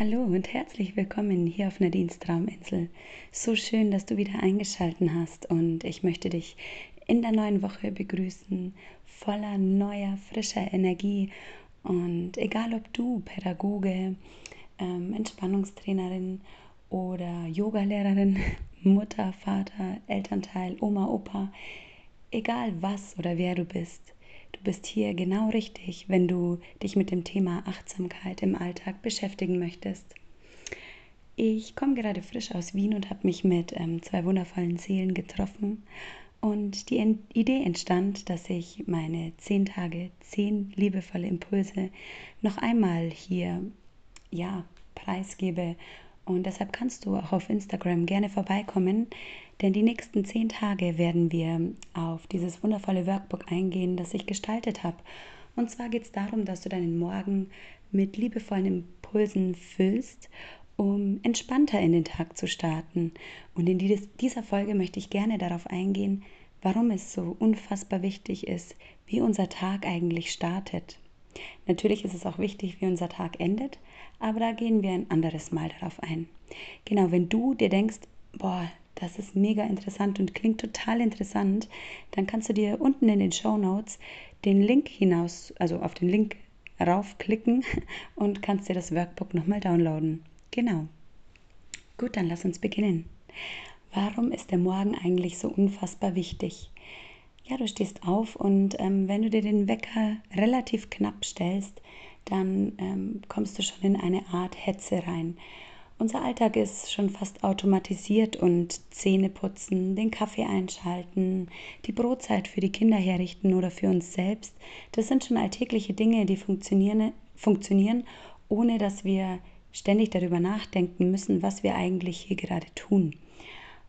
Hallo und herzlich willkommen hier auf Nadines Trauminsel. So schön, dass du wieder eingeschaltet hast und ich möchte dich in der neuen Woche begrüßen, voller neuer, frischer Energie. Und egal ob du Pädagoge, ähm, Entspannungstrainerin oder Yogalehrerin, Mutter, Vater, Elternteil, Oma, Opa, egal was oder wer du bist, Du bist hier genau richtig, wenn du dich mit dem Thema Achtsamkeit im Alltag beschäftigen möchtest. Ich komme gerade frisch aus Wien und habe mich mit ähm, zwei wundervollen Seelen getroffen. Und die Idee entstand, dass ich meine zehn Tage, zehn liebevolle Impulse noch einmal hier ja, preisgebe. Und deshalb kannst du auch auf Instagram gerne vorbeikommen. Denn die nächsten zehn Tage werden wir auf dieses wundervolle Workbook eingehen, das ich gestaltet habe. Und zwar geht es darum, dass du deinen Morgen mit liebevollen Impulsen füllst, um entspannter in den Tag zu starten. Und in dieser Folge möchte ich gerne darauf eingehen, warum es so unfassbar wichtig ist, wie unser Tag eigentlich startet. Natürlich ist es auch wichtig, wie unser Tag endet, aber da gehen wir ein anderes Mal darauf ein. Genau, wenn du dir denkst, boah, das ist mega interessant und klingt total interessant, dann kannst du dir unten in den Show Notes den Link hinaus, also auf den Link raufklicken und kannst dir das Workbook nochmal downloaden. Genau. Gut, dann lass uns beginnen. Warum ist der Morgen eigentlich so unfassbar wichtig? Ja, du stehst auf und ähm, wenn du dir den Wecker relativ knapp stellst, dann ähm, kommst du schon in eine Art Hetze rein. Unser Alltag ist schon fast automatisiert und Zähne putzen, den Kaffee einschalten, die Brotzeit für die Kinder herrichten oder für uns selbst, das sind schon alltägliche Dinge, die funktionieren, funktionieren ohne dass wir ständig darüber nachdenken müssen, was wir eigentlich hier gerade tun.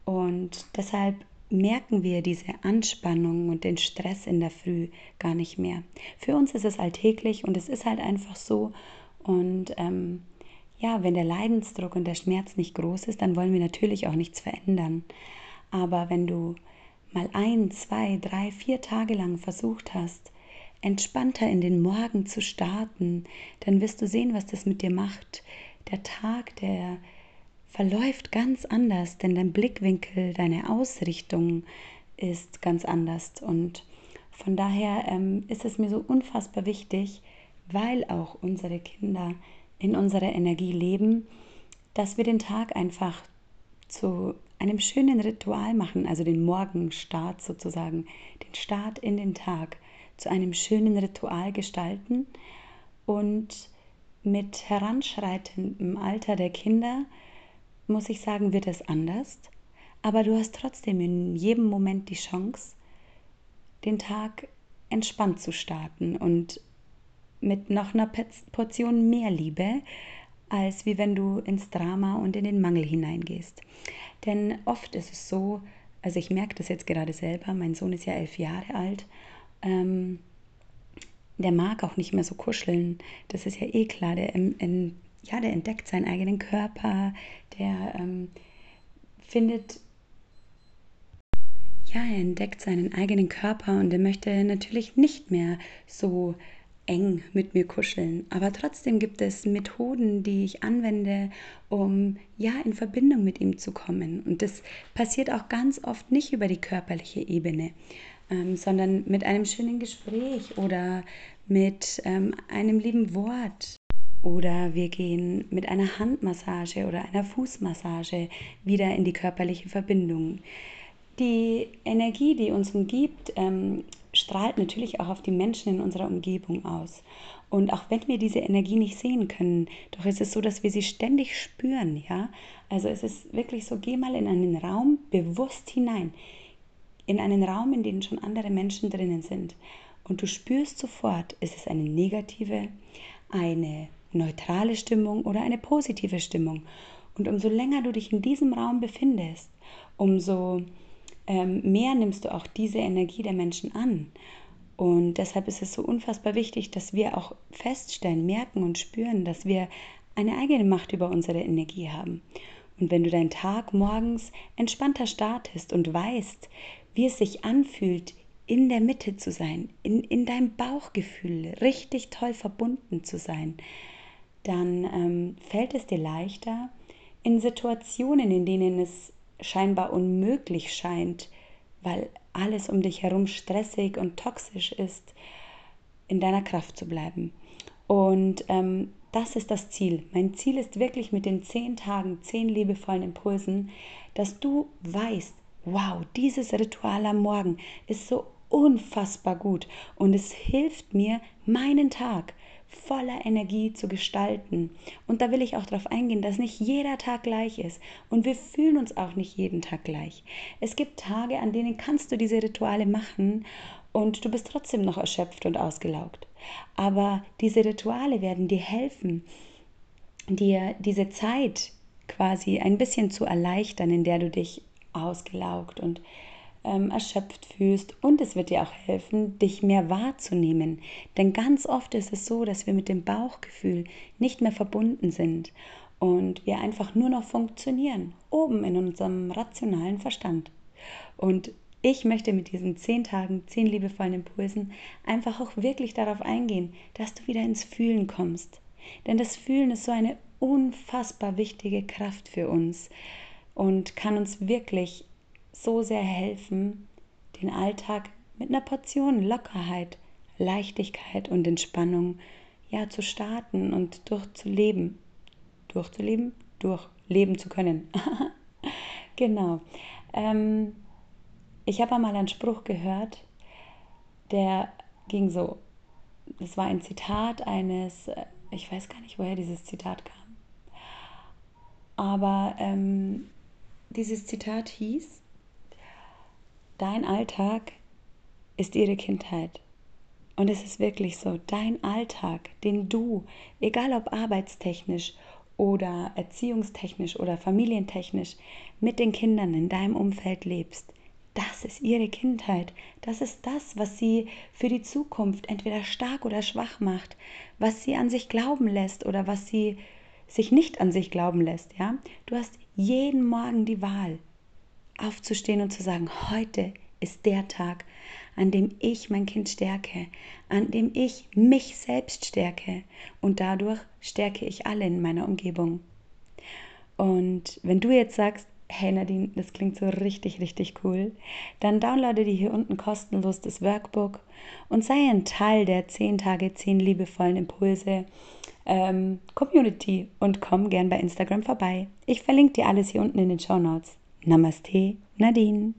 Und deshalb merken wir diese Anspannung und den Stress in der Früh gar nicht mehr. Für uns ist es alltäglich und es ist halt einfach so. Und ähm, ja, wenn der Leidensdruck und der Schmerz nicht groß ist, dann wollen wir natürlich auch nichts verändern. Aber wenn du mal ein, zwei, drei, vier Tage lang versucht hast, entspannter in den Morgen zu starten, dann wirst du sehen, was das mit dir macht. Der Tag, der verläuft ganz anders, denn dein Blickwinkel, deine Ausrichtung ist ganz anders. Und von daher ähm, ist es mir so unfassbar wichtig, weil auch unsere Kinder in unserer Energie leben, dass wir den Tag einfach zu einem schönen Ritual machen, also den Morgenstart sozusagen, den Start in den Tag zu einem schönen Ritual gestalten und mit heranschreitendem Alter der Kinder, muss ich sagen, wird es anders, aber du hast trotzdem in jedem Moment die Chance, den Tag entspannt zu starten und mit noch einer Portion mehr Liebe, als wie wenn du ins Drama und in den Mangel hineingehst. Denn oft ist es so, also ich merke das jetzt gerade selber, mein Sohn ist ja elf Jahre alt, ähm, der mag auch nicht mehr so kuscheln. Das ist ja eh klar, der, ja, der entdeckt seinen eigenen Körper, der ähm, findet ja, er entdeckt seinen eigenen Körper und er möchte natürlich nicht mehr so eng mit mir kuscheln. Aber trotzdem gibt es Methoden, die ich anwende, um ja in Verbindung mit ihm zu kommen. Und das passiert auch ganz oft nicht über die körperliche Ebene, ähm, sondern mit einem schönen Gespräch oder mit ähm, einem lieben Wort. Oder wir gehen mit einer Handmassage oder einer Fußmassage wieder in die körperliche Verbindung. Die Energie, die uns umgibt, ähm, strahlt natürlich auch auf die Menschen in unserer Umgebung aus. Und auch wenn wir diese Energie nicht sehen können, doch ist es so, dass wir sie ständig spüren, ja? Also es ist wirklich so, geh mal in einen Raum bewusst hinein, in einen Raum, in dem schon andere Menschen drinnen sind. Und du spürst sofort, ist es eine negative, eine neutrale Stimmung oder eine positive Stimmung. Und umso länger du dich in diesem Raum befindest, umso ähm, mehr nimmst du auch diese Energie der Menschen an. Und deshalb ist es so unfassbar wichtig, dass wir auch feststellen, merken und spüren, dass wir eine eigene Macht über unsere Energie haben. Und wenn du deinen Tag morgens entspannter startest und weißt, wie es sich anfühlt, in der Mitte zu sein, in, in deinem Bauchgefühl richtig toll verbunden zu sein, dann ähm, fällt es dir leichter, in Situationen, in denen es scheinbar unmöglich scheint, weil alles um dich herum stressig und toxisch ist, in deiner Kraft zu bleiben. Und ähm, das ist das Ziel. Mein Ziel ist wirklich mit den zehn Tagen, zehn liebevollen Impulsen, dass du weißt, wow, dieses Ritual am Morgen ist so unfassbar gut und es hilft mir, meinen Tag voller Energie zu gestalten. Und da will ich auch darauf eingehen, dass nicht jeder Tag gleich ist und wir fühlen uns auch nicht jeden Tag gleich. Es gibt Tage, an denen kannst du diese Rituale machen und du bist trotzdem noch erschöpft und ausgelaugt. Aber diese Rituale werden dir helfen, dir diese Zeit quasi ein bisschen zu erleichtern, in der du dich ausgelaugt und ähm, erschöpft fühlst und es wird dir auch helfen, dich mehr wahrzunehmen. Denn ganz oft ist es so, dass wir mit dem Bauchgefühl nicht mehr verbunden sind und wir einfach nur noch funktionieren, oben in unserem rationalen Verstand. Und ich möchte mit diesen zehn Tagen, zehn liebevollen Impulsen einfach auch wirklich darauf eingehen, dass du wieder ins Fühlen kommst. Denn das Fühlen ist so eine unfassbar wichtige Kraft für uns und kann uns wirklich so sehr helfen, den Alltag mit einer Portion Lockerheit, Leichtigkeit und Entspannung ja zu starten und durchzuleben. Durchzuleben, durchleben zu können. genau. Ähm, ich habe einmal einen Spruch gehört, der ging so. Das war ein Zitat eines, äh, ich weiß gar nicht, woher dieses Zitat kam. Aber ähm, dieses Zitat hieß, dein Alltag ist ihre Kindheit. Und es ist wirklich so, dein Alltag, den du, egal ob arbeitstechnisch oder erziehungstechnisch oder familientechnisch, mit den Kindern in deinem Umfeld lebst, das ist ihre Kindheit. Das ist das, was sie für die Zukunft entweder stark oder schwach macht, was sie an sich glauben lässt oder was sie sich nicht an sich glauben lässt, ja? Du hast jeden Morgen die Wahl, aufzustehen und zu sagen, heute ist der Tag, an dem ich mein Kind stärke, an dem ich mich selbst stärke und dadurch stärke ich alle in meiner Umgebung. Und wenn du jetzt sagst, hey Nadine, das klingt so richtig, richtig cool, dann downloade dir hier unten kostenlos das Workbook und sei ein Teil der 10 Tage, 10 liebevollen Impulse ähm, Community und komm gern bei Instagram vorbei. Ich verlinke dir alles hier unten in den Show Notes. Namaste, Nadine.